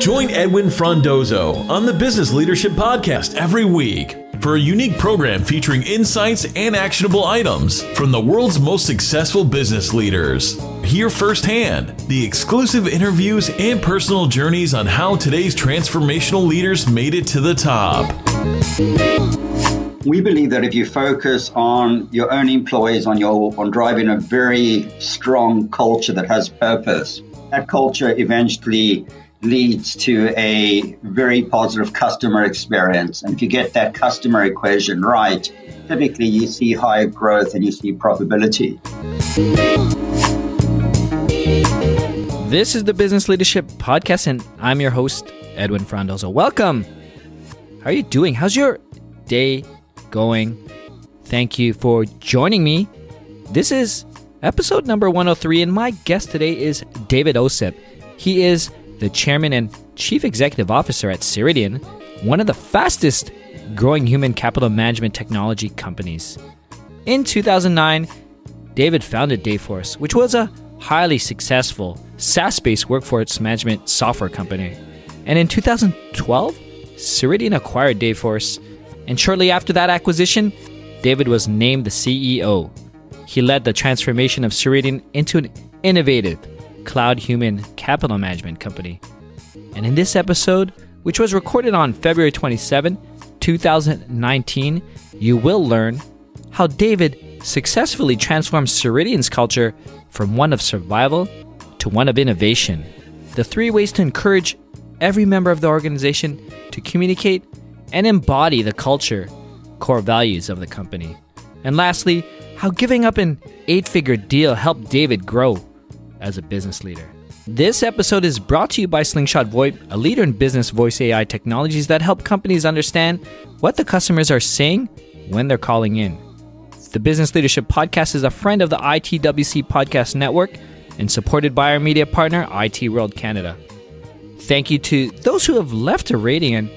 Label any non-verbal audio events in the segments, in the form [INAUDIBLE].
Join Edwin Frondozo on the Business Leadership Podcast every week for a unique program featuring insights and actionable items from the world's most successful business leaders. Hear firsthand the exclusive interviews and personal journeys on how today's transformational leaders made it to the top. We believe that if you focus on your own employees, on your on driving a very strong culture that has purpose, that culture eventually leads to a very positive customer experience. And if you get that customer equation right, typically you see higher growth and you see profitability. This is the Business Leadership Podcast, and I'm your host, Edwin Frondozo. Welcome. How are you doing? How's your day going? Thank you for joining me. This is episode number 103, and my guest today is David Ossip. He is the chairman and chief executive officer at Ceridian, one of the fastest growing human capital management technology companies. In 2009, David founded Dayforce, which was a highly successful SaaS based workforce management software company. And in 2012, Ceridian acquired Dayforce, and shortly after that acquisition, David was named the CEO. He led the transformation of Ceridian into an innovative cloud human capital management company. And in this episode, which was recorded on February 27, 2019, you will learn how David successfully transformed Ceridian's culture from one of survival to one of innovation. The three ways to encourage every member of the organization to communicate and embody the culture, core values of the company. And lastly, how giving up an eight figure deal helped David grow as a business leader. This episode is brought to you by Slingshot VoIP, a leader in business voice AI technologies that help companies understand what the customers are saying when they're calling in. The Business Leadership Podcast is a friend of the ITWC Podcast Network and supported by our media partner, IT World Canada. Thank you to those who have left a rating and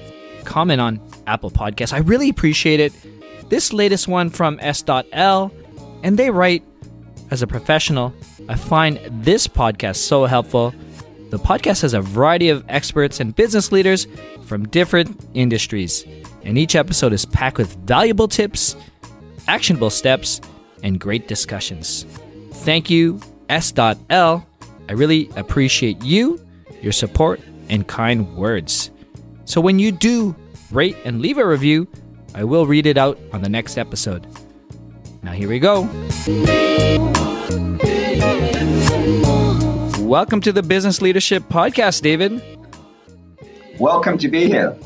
comment on Apple Podcasts. I really appreciate it. This latest one from S.L, and they write, as a professional, I find this podcast so helpful. The podcast has a variety of experts and business leaders from different industries, and each episode is packed with valuable tips, actionable steps, and great discussions. Thank you, S.L. I really appreciate you, your support, and kind words. So when you do rate and leave a review, I will read it out on the next episode. Now, here we go. Welcome to the Business Leadership Podcast, David. Welcome to be here.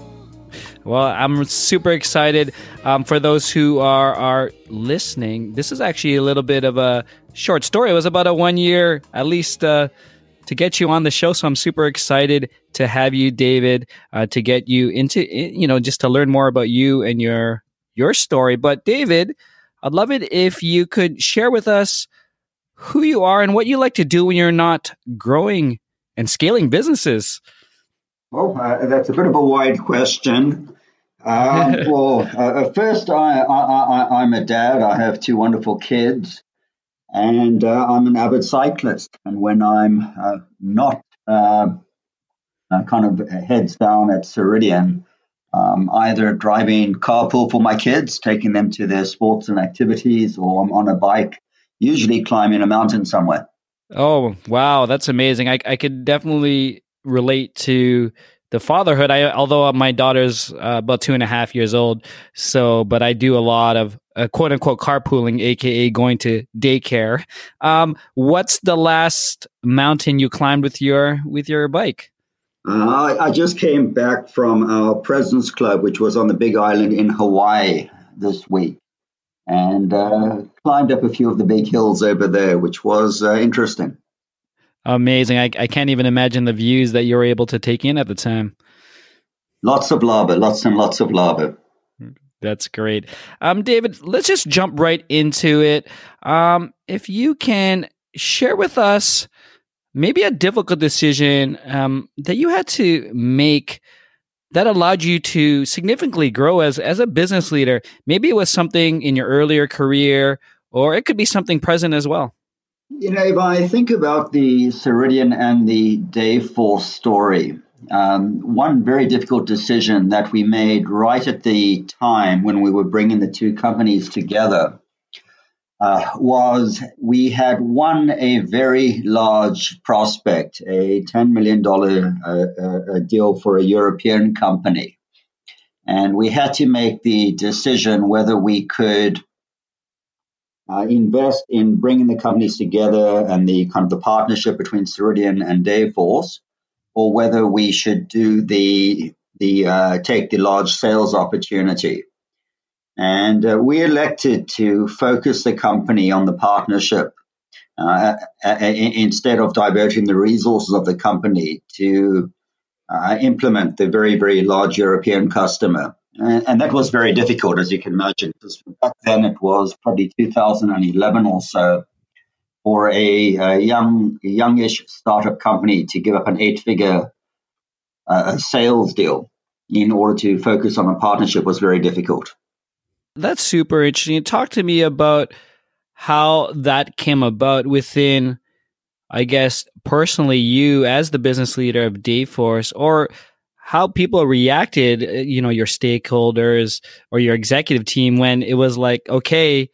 Well, I'm super excited. Um, for those who are are listening, this is actually a little bit of a short story. It was about a one year, at least, uh, to get you on the show. So I'm super excited to have you, David, uh, to get you into, you know, just to learn more about you and your your story. But David, I'd love it if you could share with us who you are and what you like to do when you're not growing and scaling businesses. Well, uh, that's a bit of a wide question. Um, [LAUGHS] well, uh, first, I, I, am a dad. I have two wonderful kids, and uh, I'm an avid cyclist. And when I'm uh, not uh, kind of heads down at Ceridian, um, either driving carpool for my kids, taking them to their sports and activities, or I'm on a bike usually climbing a mountain somewhere. Oh, wow. That's amazing. I, I could definitely relate to the fatherhood. I, although my daughter's uh, about two and a half years old. So, but I do a lot of uh, quote unquote carpooling, AKA going to daycare. Um, what's the last mountain you climbed with your, with your bike? Uh, I, I just came back from our President's Club, which was on the Big Island in Hawaii this week and uh, climbed up a few of the big hills over there, which was uh, interesting. Amazing. I, I can't even imagine the views that you were able to take in at the time. Lots of lava, lots and lots of lava. That's great. Um, David, let's just jump right into it. Um, if you can share with us maybe a difficult decision um, that you had to make that allowed you to significantly grow as as a business leader. Maybe it was something in your earlier career, or it could be something present as well. You know, if I think about the Ceridian and the Dayforce story, um, one very difficult decision that we made right at the time when we were bringing the two companies together uh, was we had won a very large prospect, a $10 million uh, uh, deal for a European company. And we had to make the decision whether we could uh, invest in bringing the companies together and the kind of the partnership between Ceridian and Dayforce, or whether we should do the the uh, take the large sales opportunity. And uh, we elected to focus the company on the partnership uh, instead of diverting the resources of the company to uh, implement the very, very large European customer. And, and, that was very difficult, as you can imagine, because back then it was probably 2011 or so for a, a young, youngish startup company to give up an eight-figure uh, sales deal in order to focus on a partnership was very difficult. That's super interesting. Talk to me about how that came about within, I guess, personally, you as the business leader of Dayforce, or how people reacted, uh, you know, your stakeholders or your executive team when it was like, okay,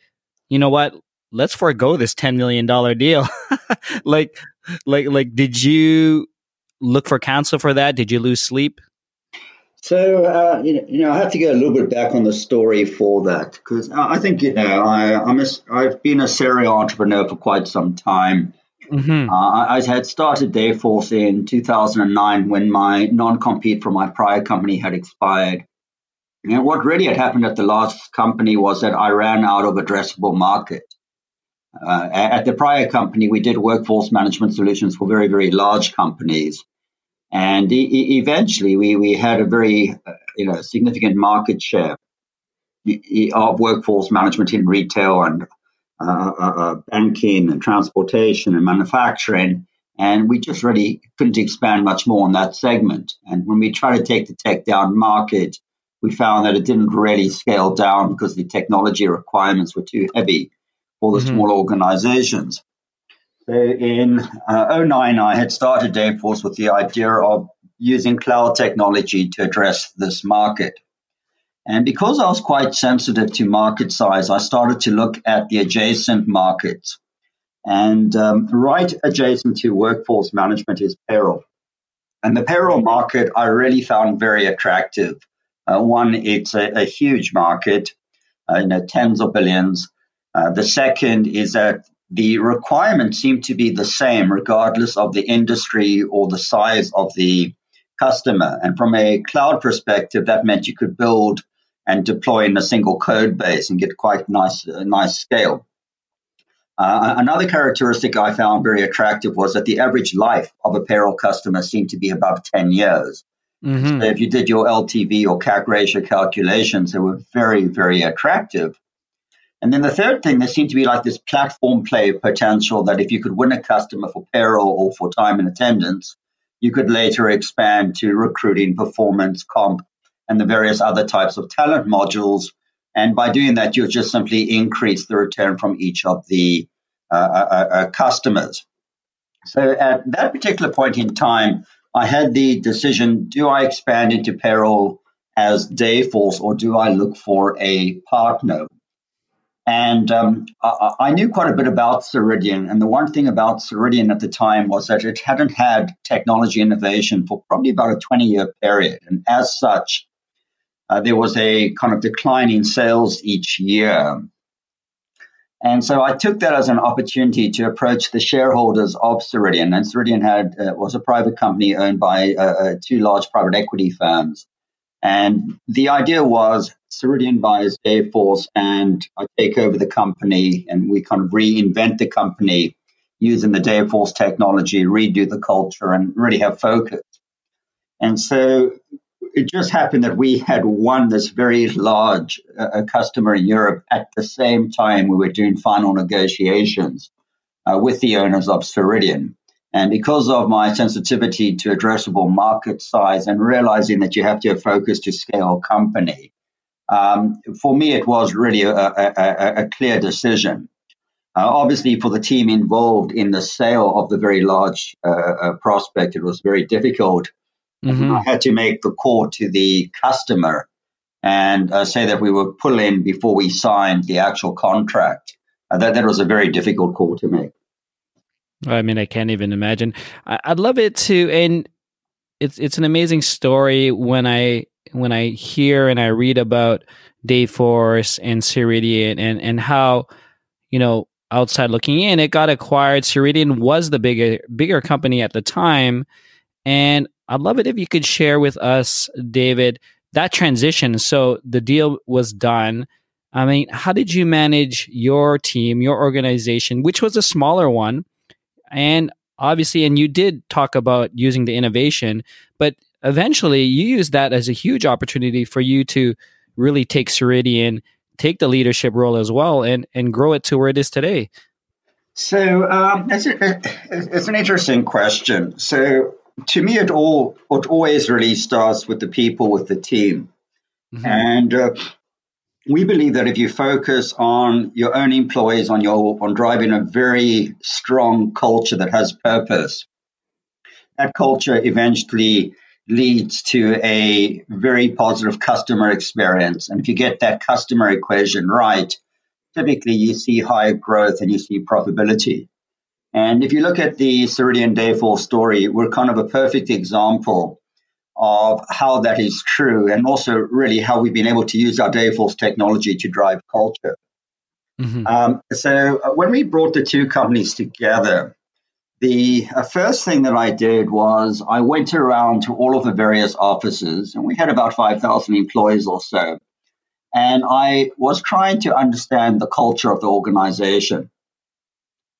you know what? Let's forego this $10 million deal. [LAUGHS] like, like, like, did you look for counsel for that? Did you lose sleep? So uh, you, know, you know, I have to go a little bit back on the story for that because I think you know I, I'm a, I've been a serial entrepreneur for quite some time. Mm-hmm. Uh, I, I, had started Dayforce in 2009 when my non-compete from my prior company had expired. And what really had happened at the last company was that I ran out of addressable market. Uh, at the prior company, we did workforce management solutions for very, very large companies. And e- eventually, we, we had a very uh, you know significant market share of workforce management in retail and uh, uh, uh, banking and transportation and manufacturing. And we just really couldn't expand much more on that segment. And when we tried to take the tech down market, we found that it didn't really scale down because the technology requirements were too heavy for the mm-hmm. small organizations. So in uh, 09, I had started Dayforce with the idea of using cloud technology to address this market. And because I was quite sensitive to market size, I started to look at the adjacent markets. And um, right adjacent to workforce management is payroll. And the payroll market I really found very attractive. Uh, one, it's a, a huge market, uh, you know, tens of billions. Uh, the second is that the requirements seem to be the same regardless of the industry or the size of the customer. And from a cloud perspective, that meant you could build and deploy in a single code base and get quite nice, uh, nice scale. Uh, another characteristic I found very attractive was that the average life of a payroll customer seemed to be about 10 years. Mm-hmm. So if you did your LTV or CAC ratio calculations, they were very, very attractive. And then the third thing, there seemed to be like this platform play potential that if you could win a customer for payroll or for time and attendance, you could later expand to recruiting, performance, comp, and the various other types of talent modules. And by doing that, you just simply increase the return from each of the uh, uh, uh, uh customers. So at that particular point in time, I had the decision do I expand into payroll as Dayforce or do I look for a partner? And um, I, I, knew quite a bit about Ceridian. And the one thing about Ceridian at the time was that it hadn't had technology innovation for probably about a 20 year period. And as such, uh, there was a kind of decline in sales each year. And so I took that as an opportunity to approach the shareholders of Ceridian. And Ceridian had uh, was a private company owned by uh, uh two large private equity firms. And the idea was Ceridian buys Dayforce and I take over the company and we kind of reinvent the company using the Dayforce technology, redo the culture and really have focus. And so it just happened that we had won this very large uh, customer in Europe at the same time we were doing final negotiations uh, with the owners of Ceridian. And because of my sensitivity to addressable market size and realizing that you have to have focus to scale company, um, for me, it was really a, a, a, clear decision. Uh, obviously, for the team involved in the sale of the very large uh, uh, prospect, it was very difficult. Mm-hmm. I had to make the call to the customer and uh, say that we were pull in before we signed the actual contract. Uh, that that was a very difficult call to make. I mean, I can't even imagine. I, would love it to, and it's it's an amazing story when I when I hear and I read about Dayforce and Ceridian and and how you know outside looking in, it got acquired. Ceridian was the bigger bigger company at the time, and I'd love it if you could share with us, David, that transition. So the deal was done. I mean, how did you manage your team, your organization, which was a smaller one? And obviously, and you did talk about using the innovation, but eventually you use that as a huge opportunity for you to really take Ceridian, take the leadership role as well, and, and grow it to where it is today. So um, it's, a, it's an interesting question. So to me, it all it always really starts with the people, with the team, mm-hmm. and uh, we believe that if you focus on your own employees, on your on driving a very strong culture that has purpose, that culture eventually leads to a very positive customer experience. And if you get that customer equation right, typically you see higher growth and you see profitability. And if you look at the Ceridian Dayforce story, we're kind of a perfect example of how that is true and also really how we've been able to use our Dayforce technology to drive culture. Mm-hmm. Um, so uh, when we brought the two companies together, the uh, first thing that I did was I went around to all of the various offices, and we had about 5,000 employees or so. And I was trying to understand the culture of the organization.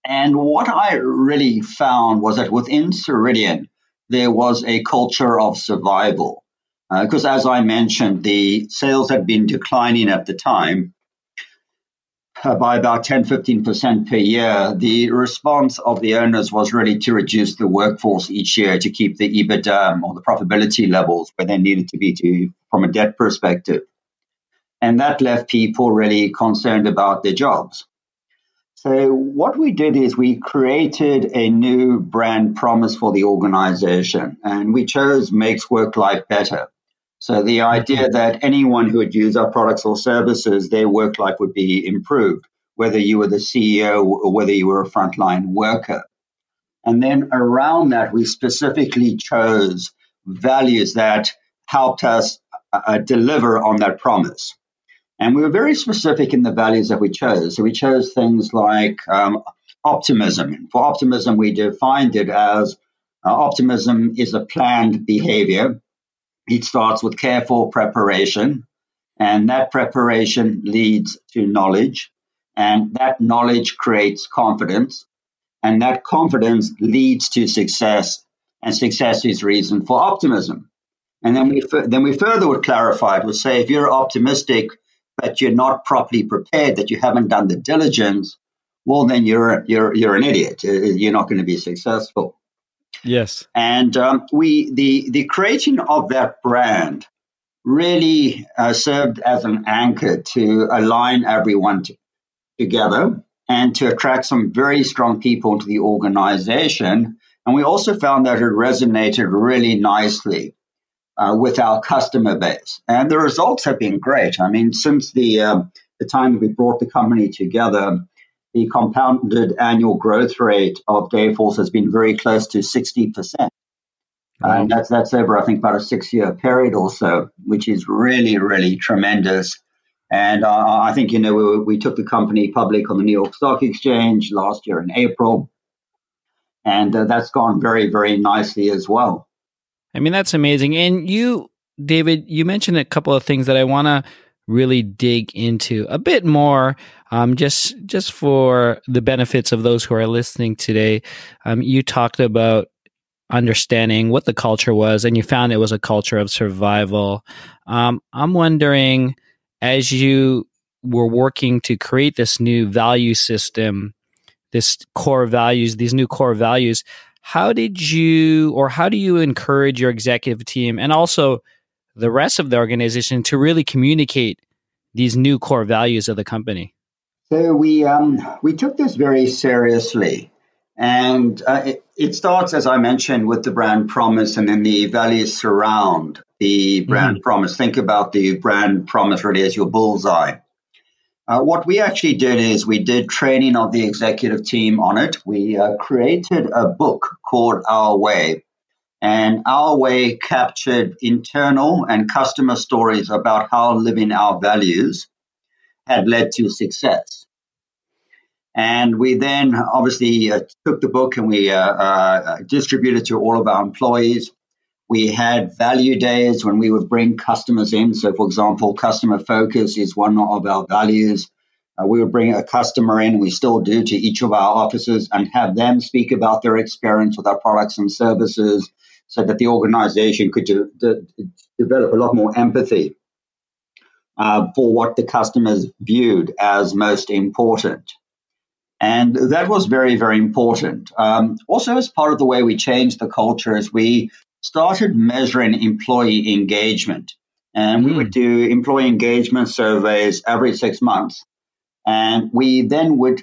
And what I really found was that within Ceridian, there was a culture of survival. Because uh, as I mentioned, the sales had been declining at the time Uh, by about 10, 15% per year. The response of the owners was really to reduce the workforce each year to keep the EBITDA um, or the profitability levels where they needed to be to from a debt perspective. And that left people really concerned about their jobs. So, what we did is we created a new brand promise for the organization, and we chose Makes Work Life Better. So, the idea that anyone who would use our products or services, their work life would be improved, whether you were the CEO or whether you were a frontline worker. And then around that, we specifically chose values that helped us uh, deliver on that promise. And we were very specific in the values that we chose. So we chose things like um, optimism. For optimism, we defined it as uh, optimism is a planned behavior. It starts with careful preparation, and that preparation leads to knowledge, and that knowledge creates confidence, and that confidence leads to success, and success is reason for optimism. And then we then we further would clarify it. Would say if you're optimistic but you're not properly prepared, that you haven't done the diligence, well, then you're you're you're an idiot. Uh, you're not going to be successful. Yes. And um, we the the creating of that brand really uh, served as an anchor to align everyone to, together and to attract some very strong people into the organization. And we also found that it resonated really nicely uh, with our customer base. And the results have been great. I mean, since the, uh, the time that we brought the company together, the compounded annual growth rate of Dayforce has been very close to 60%. And that's, that's over, I think, about a six year period or so, which is really, really tremendous. And uh, I think, you know, we, we took the company public on the New York Stock Exchange last year in April. And uh, that's gone very, very nicely as well. I mean, that's amazing. And you, David, you mentioned a couple of things that I want to really dig into a bit more, um, just just for the benefits of those who are listening today. Um, you talked about understanding what the culture was, and you found it was a culture of survival. Um, I'm wondering, as you were working to create this new value system, this core values, these new core values, how did you or how do you encourage your executive team and also the rest of the organization to really communicate these new core values of the company? So we um, we took this very seriously, and uh, it, it, starts, as I mentioned, with the brand promise, and then the values surround the brand mm-hmm. promise. Think about the brand promise really as your bullseye. Uh, what we actually did is we did training of the executive team on it. We uh, created a book called Our Way, and Our Way captured internal and customer stories about how living our values had led to success. And we then obviously uh, took the book and we uh, uh, distributed to all of our employees. We had value days when we would bring customers in. So, for example, customer focus is one of our values. Uh, we would bring a customer in, we still do, to each of our offices and have them speak about their experience with our products and services so that the organization could de- de- develop a lot more empathy uh, for what the customers viewed as most important. And that was very, very important. Um, also, as part of the way we changed the culture, is we started measuring employee engagement. And mm. we would hmm. do employee engagement surveys every six months. And we then would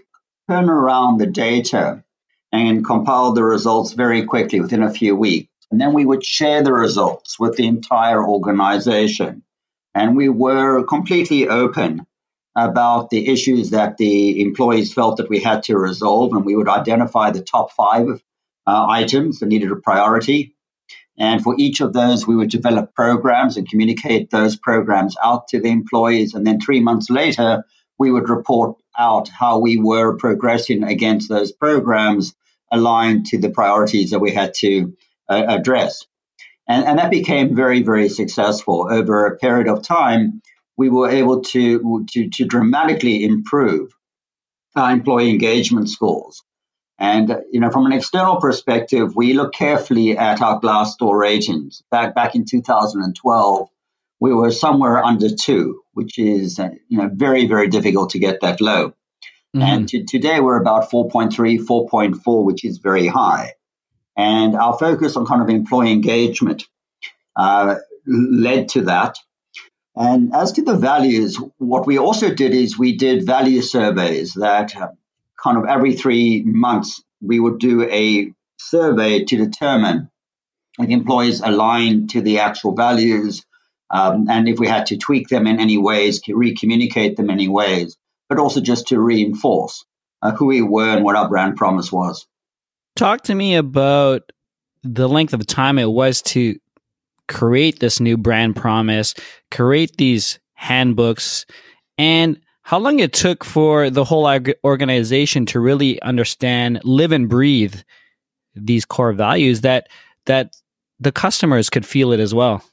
turn around the data and compile the results very quickly within a few weeks. And then we would share the results with the entire organization. And we were completely open about the issues that the employees felt that we had to resolve. And we would identify the top five uh, items that needed a priority. And for each of those, we would develop programs and communicate those programs out to the employees. And then three months later, we would report out how we were progressing against those programs aligned to the priorities that we had to uh, address. And, and that became very, very successful. Over a period of time, we were able to, to, to dramatically improve our employee engagement scores. And you know, from an external perspective, we look carefully at our Glassdoor ratings. Back back in 2012, we were somewhere under two, which is uh, you know very very difficult to get that low. Mm-hmm. And to, today we're about 4.3, 4.4, which is very high. And our focus on kind of employee engagement uh, led to that. And as to the values, what we also did is we did value surveys that uh, kind of every three months we would do a survey to determine if employees aligned to the actual values um, and if we had to tweak them in any ways, re-communicate them in any ways, but also just to reinforce uh, who we were and what our brand promise was. Talk to me about the length of time it was to create this new brand promise, create these handbooks, and how long it took for the whole organization to really understand, live and breathe these core values that that the customers could feel it as well.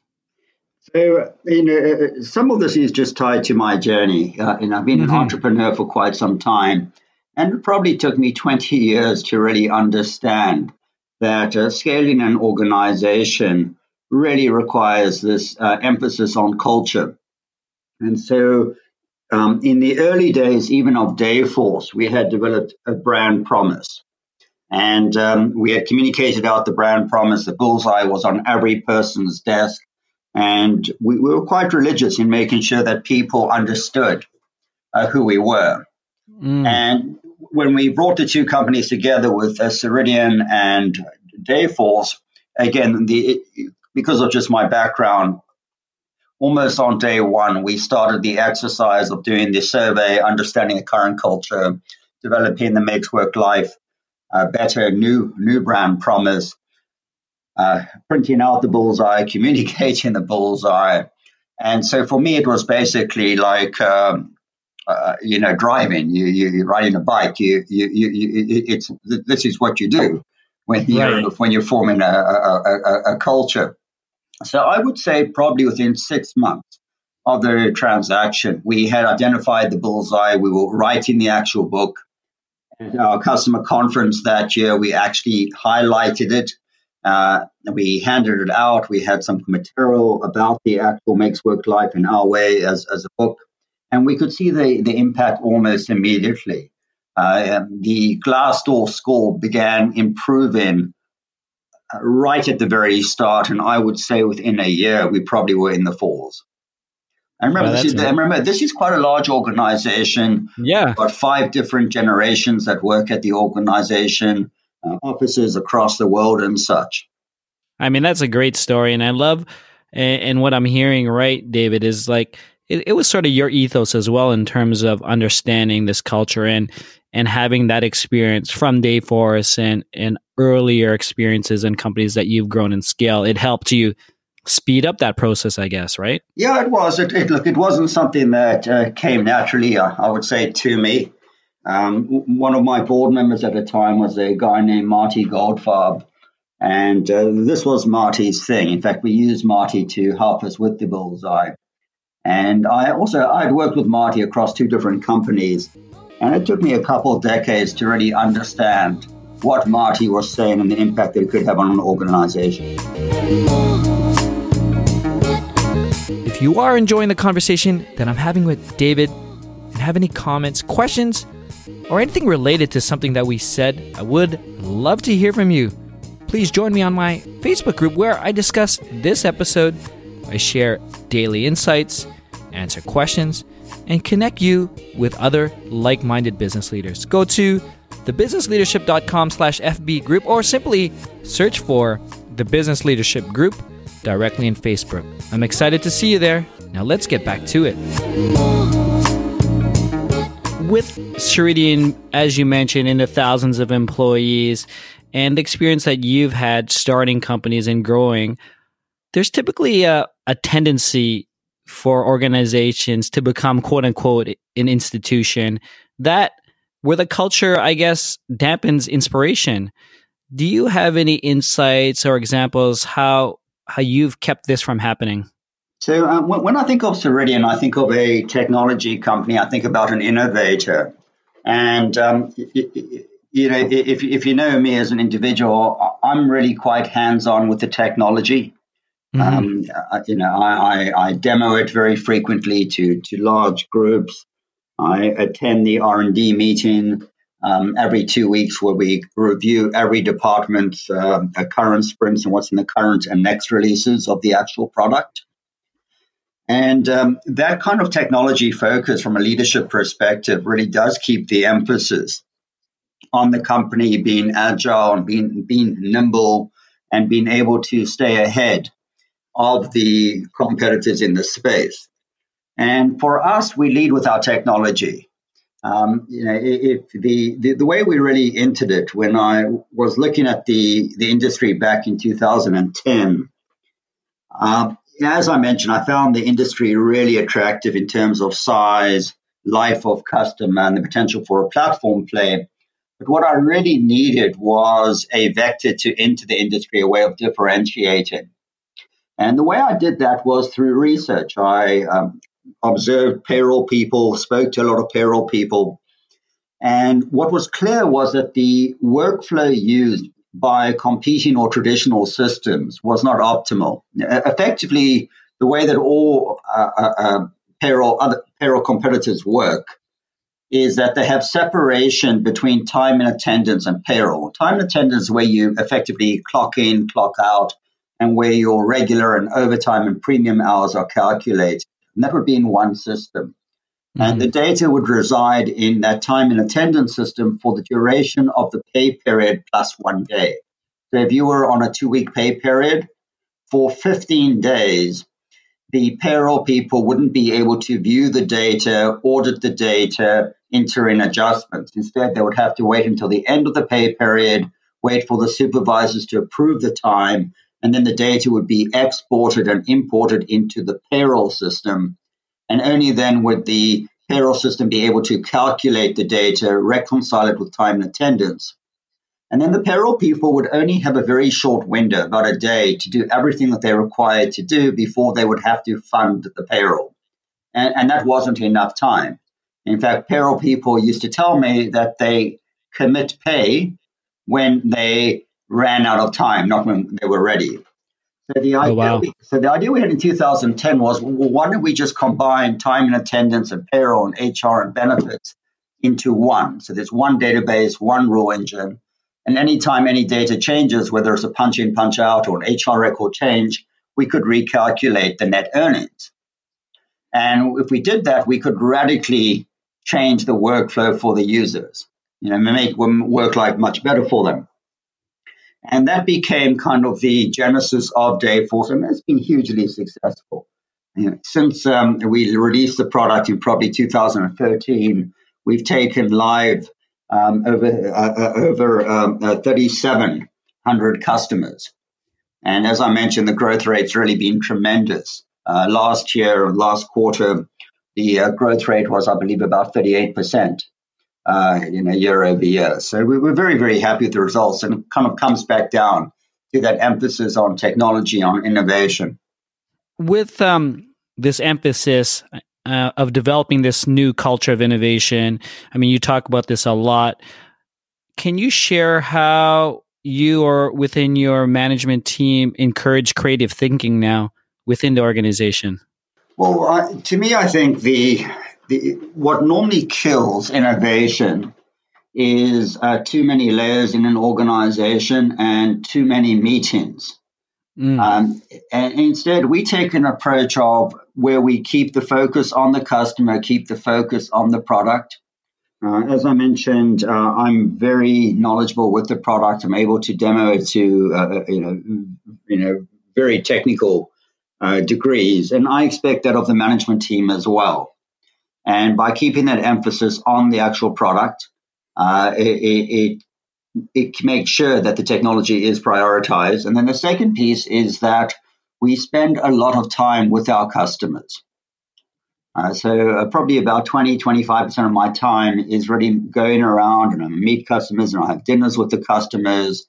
So, you know, some of this is just tied to my journey. Uh, and I've been mm-hmm. an entrepreneur for quite some time. And it probably took me 20 years to really understand that uh, scaling an organization really requires this uh, emphasis on culture. And so, um, in the early days, even of Dayforce, we had developed a brand promise. And um, we had communicated out the brand promise. The bullseye was on every person's desk. And we, we were quite religious in making sure that people understood uh, who we were. Mm. And when we brought the two companies together with uh, Ceridian and Dayforce, again, the, because of just my background, almost on day one, we started the exercise of doing the survey, understanding the current culture, developing the makes work life uh, better, new new brand promise, uh, printing out the bullseye, [LAUGHS] communicating the bullseye, and so for me, it was basically like um, uh, you know, driving, you, you, are riding a bike, you, you, you, it's, this is what you do when you're, right. when you're forming a, a, a, a, culture. So I would say probably within six months of the transaction, we had identified the bullseye. We were writing the actual book. At our customer conference that year, we actually highlighted it. Uh, we handed it out. We had some material about the actual Makes Work Life in Our Way as, as a book and we could see the, the impact almost immediately. Uh, the Glassdoor score began improving uh, right at the very start, and I would say within a year we probably were in the fours. And remember, this is, remember, this is quite a large organization. Yeah. Got five different generations that work at the organization, uh, offices across the world and such. I mean, that's a great story. And I love, and, and what I'm hearing, right, David, is like, it, it was sort of your ethos as well in terms of understanding this culture and and having that experience from Dayforce and and earlier experiences in companies that you've grown in scale. It helped you speed up that process, I guess, right? Yeah, it was. It, it look, it wasn't something that uh, came naturally. Uh, I would say to me. Um, one of my board members at the time was a guy named Marty Goldfarb, and uh, this was Marty's thing. In fact, we used Marty to help us with the bullseye. And I also I'd worked with Marty across two different companies, and it took me a couple decades to really understand what Marty was saying and the impact that it could have on an organization. If you are enjoying the conversation that I'm having with David and have any comments, questions, or anything related to something that we said, I would love to hear from you. Please join me on my Facebook group where I discuss this episode. I share daily insights answer questions, and connect you with other like-minded business leaders. Go to thebusinessleadership.com slash FB group or simply search for the Business Leadership Group directly in Facebook. I'm excited to see you there. Now let's get back to it. With Ceridian, as you mentioned, in the thousands of employees and the experience that you've had starting companies and growing, there's typically a, a tendency for organizations to become quote unquote an institution that where the culture i guess dampens inspiration. Do you have any insights or examples how how you've kept this from happening? So um, when i think of ceridian i think of a technology company. I think about an innovator. And um, you know if, if you know me as an individual i'm really quite hands-on with the technology Mm-hmm. Um, you know, I, I, I, demo it very frequently to to large groups. I attend the R and D meeting um, every two weeks where we review every department's uh, current sprints and what's in the current and next releases of the actual product. And um, that kind of technology focus from a leadership perspective really does keep the emphasis on the company being agile and being being nimble and being able to stay ahead of the competitors in the space. And for us, we lead with our technology. Um, you know, if the, the, the way we really entered it, when I was looking at the the industry back in 2010, uh, as I mentioned, I found the industry really attractive in terms of size, life of customer, and the potential for a platform play. But what I really needed was a vector to enter the industry, a way of differentiating. And the way I did that was through research. I um, observed payroll people, spoke to a lot of payroll people. And what was clear was that the workflow used by competing or traditional systems was not optimal. Effectively, the way that all uh, uh, uh, payroll other payroll competitors work is that they have separation between time and attendance and payroll. Time and attendance is where you effectively clock in, clock out, and where your regular and overtime and premium hours are calculated. And that would be in one system. Mm-hmm. And the data would reside in that time and attendance system for the duration of the pay period plus one day. So if you were on a two week pay period, for 15 days, the payroll people wouldn't be able to view the data, audit the data, enter in adjustments. Instead, they would have to wait until the end of the pay period, wait for the supervisors to approve the time, and then the data would be exported and imported into the payroll system. And only then would the payroll system be able to calculate the data, reconcile it with time and attendance. And then the payroll people would only have a very short window, about a day, to do everything that they're required to do before they would have to fund the payroll. And, and that wasn't enough time. In fact, payroll people used to tell me that they commit pay when they ran out of time, not when they were ready. So the oh, idea, oh, wow. we, so the idea we had in 2010 was, well, why don't we just combine time and attendance and payroll and HR and benefits into one? So there's one database, one rule engine, and anytime any data changes, whether it's a punch in, punch out, or an HR record change, we could recalculate the net earnings. And if we did that, we could radically change the workflow for the users, you know, make work life much better for them. And that became kind of the genesis of Dayforce, and it's been hugely successful. You know, since um, we released the product in probably 2013, we've taken live um, over uh, uh over um, uh, 3,700 customers, and as I mentioned, the growth rate's really been tremendous. Uh, last year, last quarter, the uh, growth rate was, I believe, about 38 percent uh, you know, year over year. So we, we're very, very happy with the results and it kind of comes back down to that emphasis on technology, on innovation. With um, this emphasis uh, of developing this new culture of innovation, I mean, you talk about this a lot. Can you share how you or within your management team encourage creative thinking now within the organization? Well, I, to me, I think the the, what normally kills innovation is uh, too many layers in an organization and too many meetings. Mm. Um, and instead, we take an approach of where we keep the focus on the customer, keep the focus on the product. Uh, as I mentioned, uh, I'm very knowledgeable with the product. I'm able to demo it to uh, uh, you know you know very technical uh, degrees, and I expect that of the management team as well. And by keeping that emphasis on the actual product, uh, it, it, it makes sure that the technology is prioritized. And then the second piece is that we spend a lot of time with our customers. Uh, so uh, probably about 20, 25% of my time is really going around and I meet customers and I have dinners with the customers.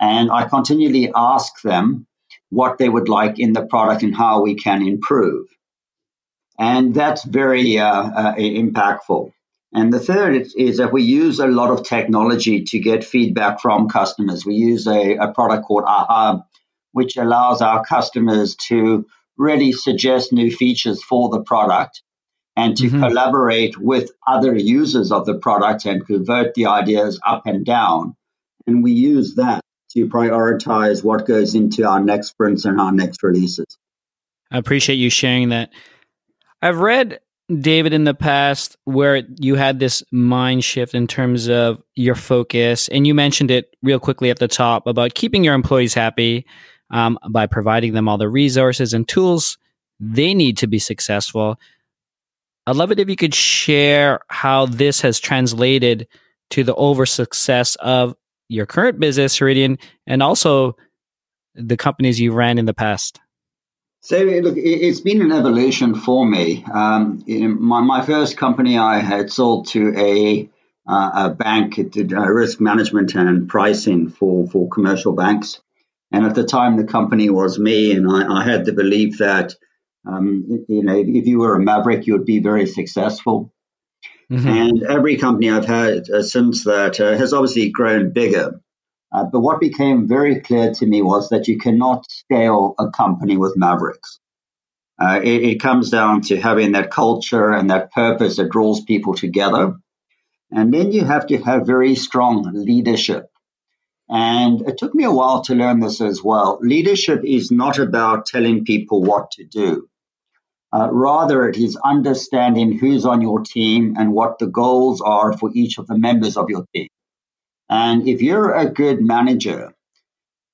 And I continually ask them what they would like in the product and how we can improve. And that's very uh, uh, impactful. And the third is, is, that we use a lot of technology to get feedback from customers. We use a, a product called AHA, which allows our customers to really suggest new features for the product and to mm-hmm. collaborate with other users of the product and convert the ideas up and down. And we use that to prioritize what goes into our next sprints and our next releases. I appreciate you sharing that. I've read David in the past where you had this mind shift in terms of your focus, and you mentioned it real quickly at the top about keeping your employees happy um, by providing them all the resources and tools they need to be successful. I'd love it if you could share how this has translated to the over success of your current business, Ceridian, and also the companies you ran in the past. So look, it's been an evolution for me. Um, my, my first company I had sold to a, uh, a bank. It did uh, risk management and pricing for, for commercial banks. And at the time, the company was me, and I, I had the belief that um, you know if you were a maverick, you would be very successful. Mm-hmm. And every company I've had uh, since that uh, has obviously grown bigger. Uh, but what became very clear to me was that you cannot scale a company with mavericks. Uh, it, it, comes down to having that culture and that purpose that draws people together. And then you have to have very strong leadership. And it took me a while to learn this as well. Leadership is not about telling people what to do. Uh, rather, it is understanding who's on your team and what the goals are for each of the members of your team. And if you're a good manager,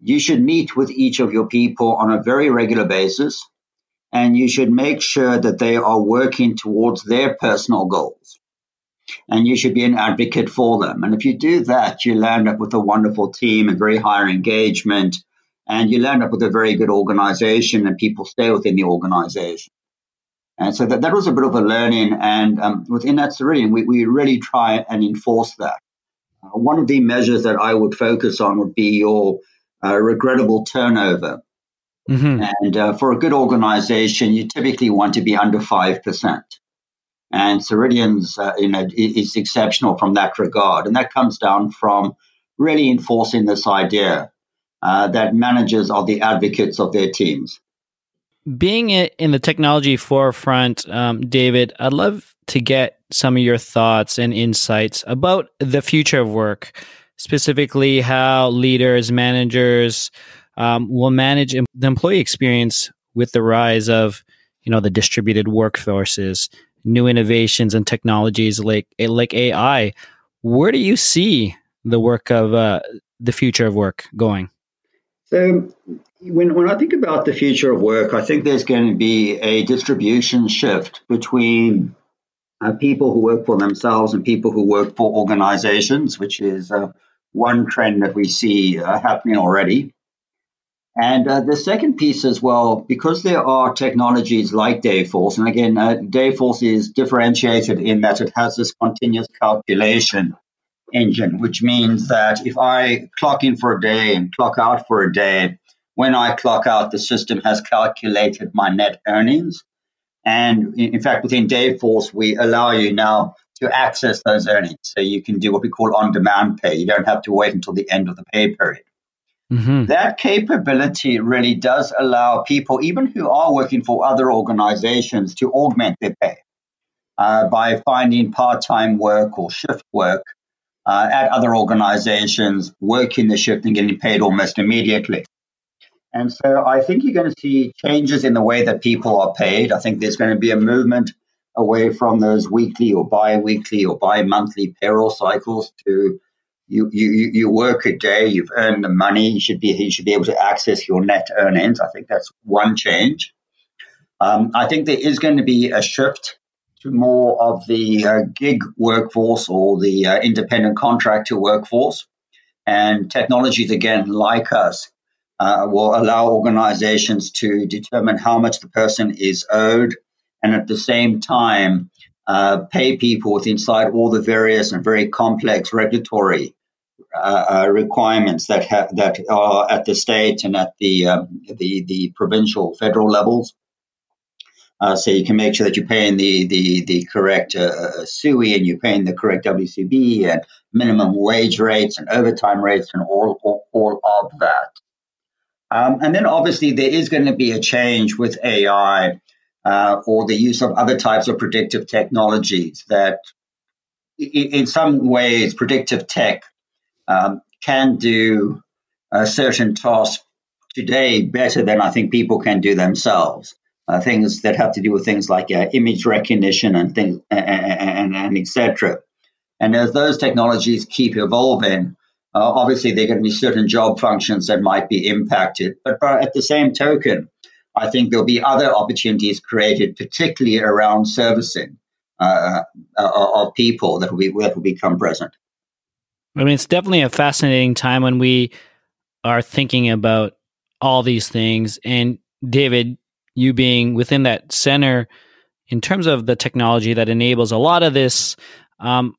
you should meet with each of your people on a very regular basis. And you should make sure that they are working towards their personal goals. And you should be an advocate for them. And if you do that, you land up with a wonderful team and very high engagement. And you land up with a very good organization and people stay within the organization. And so that, that was a bit of a learning. And um, within that Ceridian, we, we really try and enforce that. Uh, one of the measures that I would focus on would be your uh, regrettable turnover. Mm-hmm. And uh, for a good organization, you typically want to be under 5%. And Ceridian's uh, you know, is exceptional from that regard. And that comes down from really enforcing this idea uh, that managers are the advocates of their teams. Being in the technology forefront, um, David, I'd love to get some of your thoughts and insights about the future of work, specifically how leaders, managers um, will manage the employee experience with the rise of you know the distributed workforces, new innovations and technologies like like AI. Where do you see the work of uh, the future of work going? So, when, when I think about the future of work, I think there's going to be a distribution shift between uh, people who work for themselves and people who work for organizations, which is uh, one trend that we see uh, happening already. And uh, the second piece as well, because there are technologies like Dayforce, and again, uh, Dayforce is differentiated in that it has this continuous calculation engine, which means that if I clock in for a day and clock out for a day, when I clock out, the system has calculated my net earnings. And in fact, within Dayforce, we allow you now to access those earnings. So you can do what we call on demand pay. You don't have to wait until the end of the pay period. Mm-hmm. That capability really does allow people, even who are working for other organizations, to augment their pay uh, by finding part time work or shift work uh, at other organizations, working the shift and getting paid almost immediately. And so I think you're going to see changes in the way that people are paid. I think there's going to be a movement away from those weekly or bi weekly or bi monthly payroll cycles to you, you, you work a day, you've earned the money, you should be you should be able to access your net earnings. I think that's one change. Um, I think there is going to be a shift to more of the uh, gig workforce or the uh, independent contractor workforce, and technologies again like us uh, will allow organizations to determine how much the person is owed, and at the same time uh, pay people with inside all the various and very complex regulatory uh, uh, requirements that ha- that are at the state and at the um, the the provincial federal levels. Uh, so you can make sure that you're paying the the the correct uh, SUI and you're paying the correct WCB and minimum wage rates and overtime rates and all all, all of that. Um, and then obviously there is going to be a change with AI uh, or the use of other types of predictive technologies that in some ways predictive tech um, can do a certain tasks today better than I think people can do themselves. Uh, things that have to do with things like uh, image recognition and things and, and, and etc. And as those technologies keep evolving, uh, obviously there to be certain job functions that might be impacted. But at the same token, I think there'll be other opportunities created, particularly around servicing uh, uh, of people that will, be, that will become present. I mean, it's definitely a fascinating time when we are thinking about all these things. And David, you being within that center in terms of the technology that enables a lot of this, um,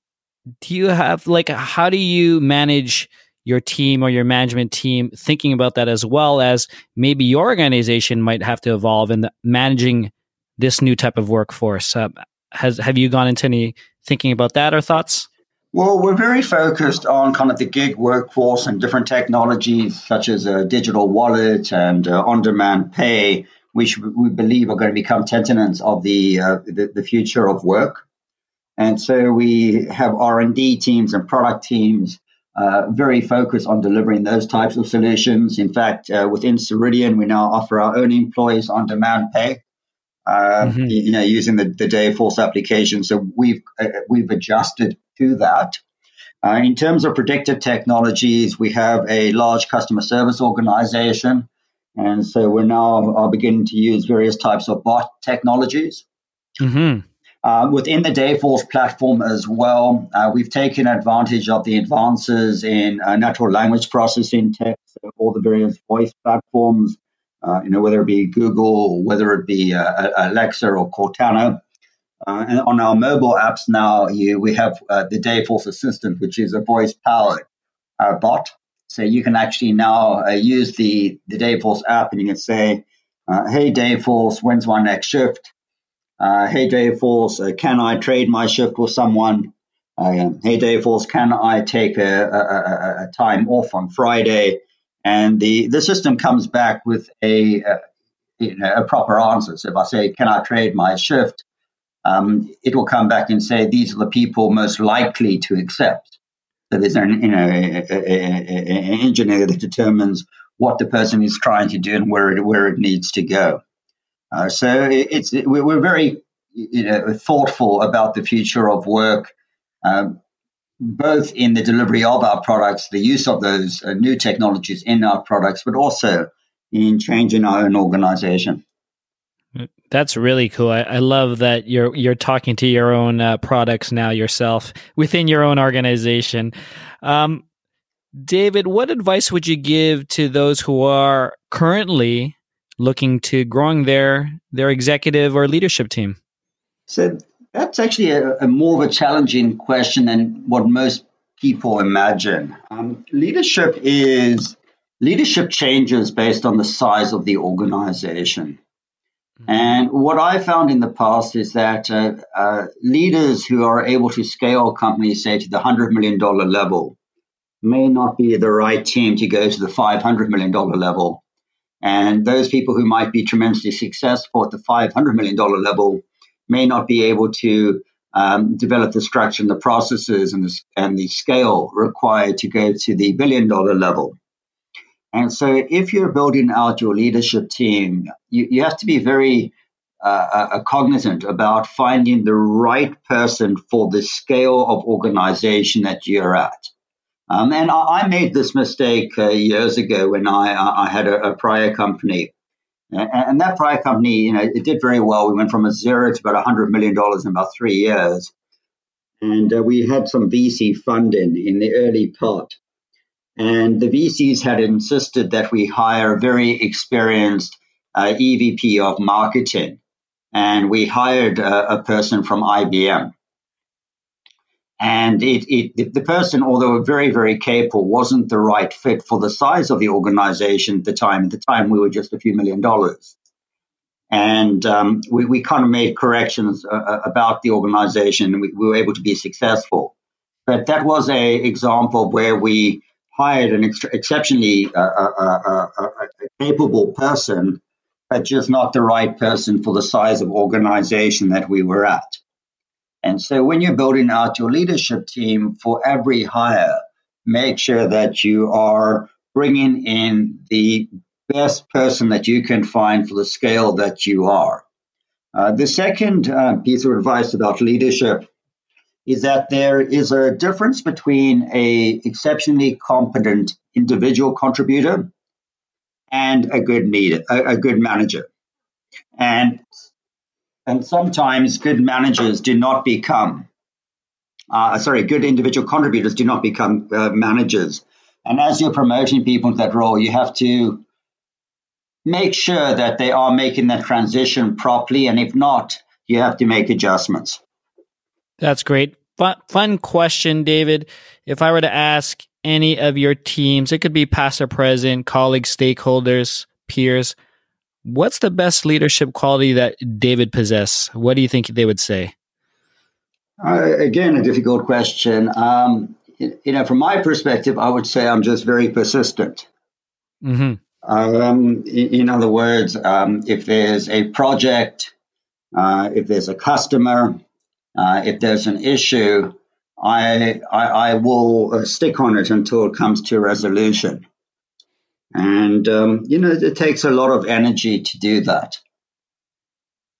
do you have like how do you manage your team or your management team thinking about that as well as maybe your organization might have to evolve in the, managing this new type of workforce? Uh, has have you gone into any thinking about that or thoughts? Well, we're very focused on kind of the gig workforce and different technologies such as a digital wallet and uh, on-demand pay, which we believe are going to become tenants of the, uh, the, the future of work. And so we have R&D teams and product teams uh, very focused on delivering those types of solutions. In fact, uh, within Ceridian, we now offer our own employees on-demand pay. Uh, mm-hmm. You know, using the, the Dayforce application, so we've uh, we've adjusted to that. Uh, in terms of predictive technologies, we have a large customer service organization, and so we're now are beginning to use various types of bot technologies. Mm-hmm. Uh, within the Dayforce platform as well, uh, we've taken advantage of the advances in uh, natural language processing tech, so all the various voice platforms, uh, you know, whether it be Google whether it be uh, Alexa or Cortana. Uh, and on our mobile apps now, you, we have the Dayforce Assistant, which is a voice-powered bot. So you can actually now use the, the Dayforce app and you can say, hey, Dayforce, when's my next shift? Uh, hey Dayforce, uh, can I trade my shift with someone? Uh, hey Dayforce, can I take a, a, a, time off on Friday? And the, the system comes back with a, a, you know, a proper answer. So if I say, can I trade my shift? Um, it will come back and say, these are the people most likely to accept. So there's an you know, engineer that determines what the person is trying to do and where it, where it needs to go. Uh, so it's we're very you know, thoughtful about the future of work, um, both in the delivery of our products, the use of those uh, new technologies in our products, but also in changing our own organization. That's really cool. I, I, love that you're you're talking to your own uh, products now yourself within your own organization. Um, David, what advice would you give to those who are currently looking to growing their their executive or leadership team? So that's actually a, a more of a challenging question than what most people imagine. Um, leadership is leadership changes based on the size of the organization. Mm-hmm. And what I found in the past is that uh, uh, leaders who are able to scale companies, say, to the $100 million level, may not be the right team to go to the $500 million level. And those people who might be tremendously successful at the $500 million level may not be able to um, develop the structure and the processes and the, and the scale required to go to the billion dollar level. And so, if you're building out your leadership team, you, you have to be very uh, uh, cognizant about finding the right person for the scale of organization that you're at. Um, and I, I, made this mistake uh, years ago when I, I had a, a prior company. And, and that prior company, you know, it did very well. We went from a zero to about $100 million in about three years. And uh, we had some VC funding in the early part. And the VCs had insisted that we hire a very experienced uh, EVP of marketing. And we hired a, a person from IBM. And it, it, the person, although very, very capable, wasn't the right fit for the size of the organization at the time. At the time, we were just a few million dollars. And um, we, we kind of made corrections uh, uh about the organization we, we, were able to be successful. But that was a example where we hired an ex- exceptionally uh, uh, uh, uh, capable person, but just not the right person for the size of organization that we were at. And so when you're building out your leadership team for every hire, make sure that you are bringing in the best person that you can find for the scale that you are. Uh, the second uh, piece of advice about leadership is that there is a difference between a exceptionally competent individual contributor and a good leader, a, a good manager. And and sometimes good managers do not become, uh, sorry, good individual contributors do not become uh, managers. And as you're promoting people into that role, you have to make sure that they are making that transition properly. And if not, you have to make adjustments. That's great. Fun, fun question, David. If I were to ask any of your teams, it could be past or present, colleagues, stakeholders, peers, what's the best leadership quality that David possess? What do you think they would say? Uh, again, a difficult question. Um, you know, from my perspective, I would say I'm just very persistent. Mm-hmm. Um, in, other words, um, if there's a project, uh, if there's a customer, uh, if there's an issue, I, I, I will uh, stick on it until it comes to resolution. And, um, you know, it takes a lot of energy to do that.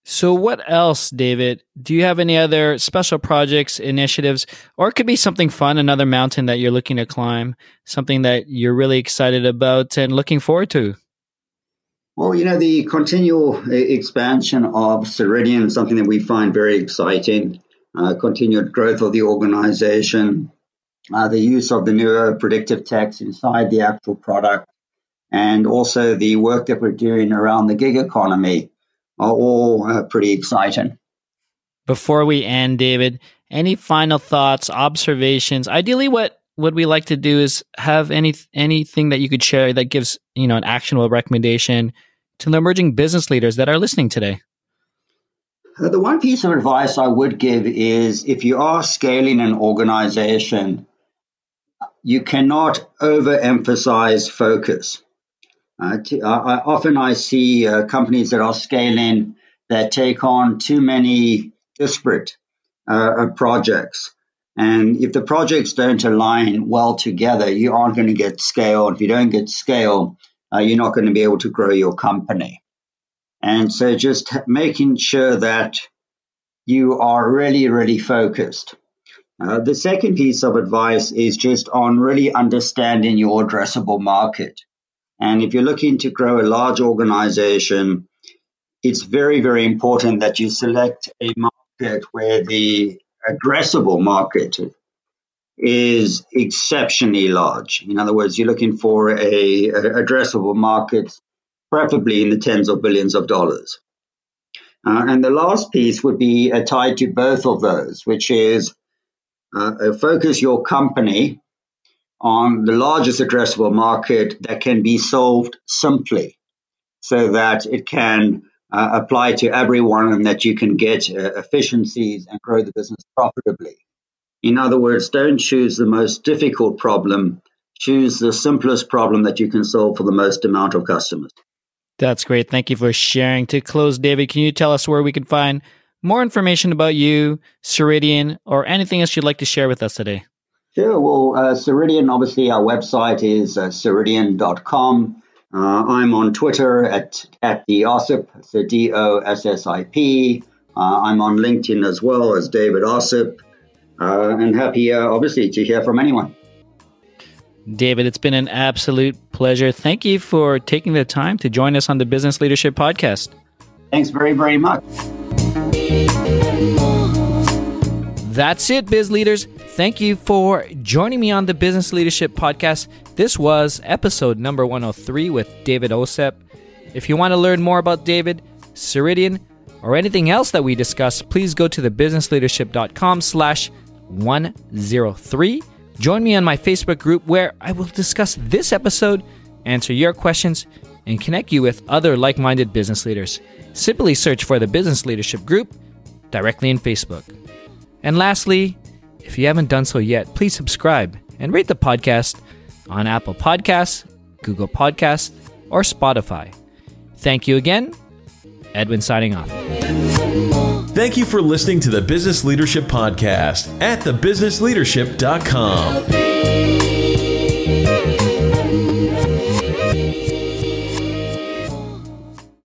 So, what else, David? Do you have any other special projects, initiatives, or it could be something fun, another mountain that you're looking to climb, something that you're really excited about and looking forward to? Well, you know, the continual expansion of Ceridian is something that we find very exciting. Uh, continued growth of the organization, uh, the use of the newer predictive text inside the actual product, and also the work that we're doing around the gig economy are all uh, pretty exciting. Before we end, David, any final thoughts, observations? Ideally, what what we like to do is have any anything that you could share that gives you know an actionable recommendation to the emerging business leaders that are listening today. Uh, the one piece of advice I would give is if you are scaling an organization, you cannot overemphasize focus. Uh, I, often I see uh, companies that are scaling that take on too many disparate uh, uh, projects. And if the projects don't align well together, you aren't going to get scale. If you don't get scale, uh, you're not going to be able to grow your company. And so just making sure that you are really, really focused. Uh, the second piece of advice is just on really understanding your addressable market. And if you're looking to grow a large organization, it's very, very important that you select a market where the addressable market is exceptionally large. In other words, you're looking for a, a addressable market, preferably in the tens of billions of dollars. Uh, and the last piece would be uh, tied to both of those, which is uh, uh, focus your company on the largest addressable market that can be solved simply so that it can uh, apply to everyone and that you can get uh, efficiencies and grow the business profitably. In other words, don't choose the most difficult problem, choose the simplest problem that you can solve for the most amount of customers. That's great. Thank you for sharing. To close, David, can you tell us where we can find more information about you, Ceridian, or anything else you'd like to share with us today? Sure. Well, uh, Ceridian, obviously, our website is uh, ceridian.com. Uh, I'm on Twitter at, at the Ossip, so D O S S I P. Uh, I'm on LinkedIn as well as David Ossip uh, and happy, uh, obviously, to hear from anyone. David, it's been an absolute pleasure. Thank you for taking the time to join us on the Business Leadership Podcast. Thanks very, very much. That's it, biz leaders. Thank you for joining me on the Business Leadership Podcast. This was episode number 103 with David Ossip. If you want to learn more about David, Ceridian, or anything else that we discussed, please go to thebusinessleadership.com slash 103. Join me on my Facebook group where I will discuss this episode, answer your questions, and connect you with other like minded business leaders. Simply search for the Business Leadership Group directly in Facebook. And lastly, if you haven't done so yet, please subscribe and rate the podcast on Apple Podcasts, Google Podcasts, or Spotify. Thank you again. Edwin signing off. Thank you for listening to the Business Leadership Podcast at thebusinessleadership.com.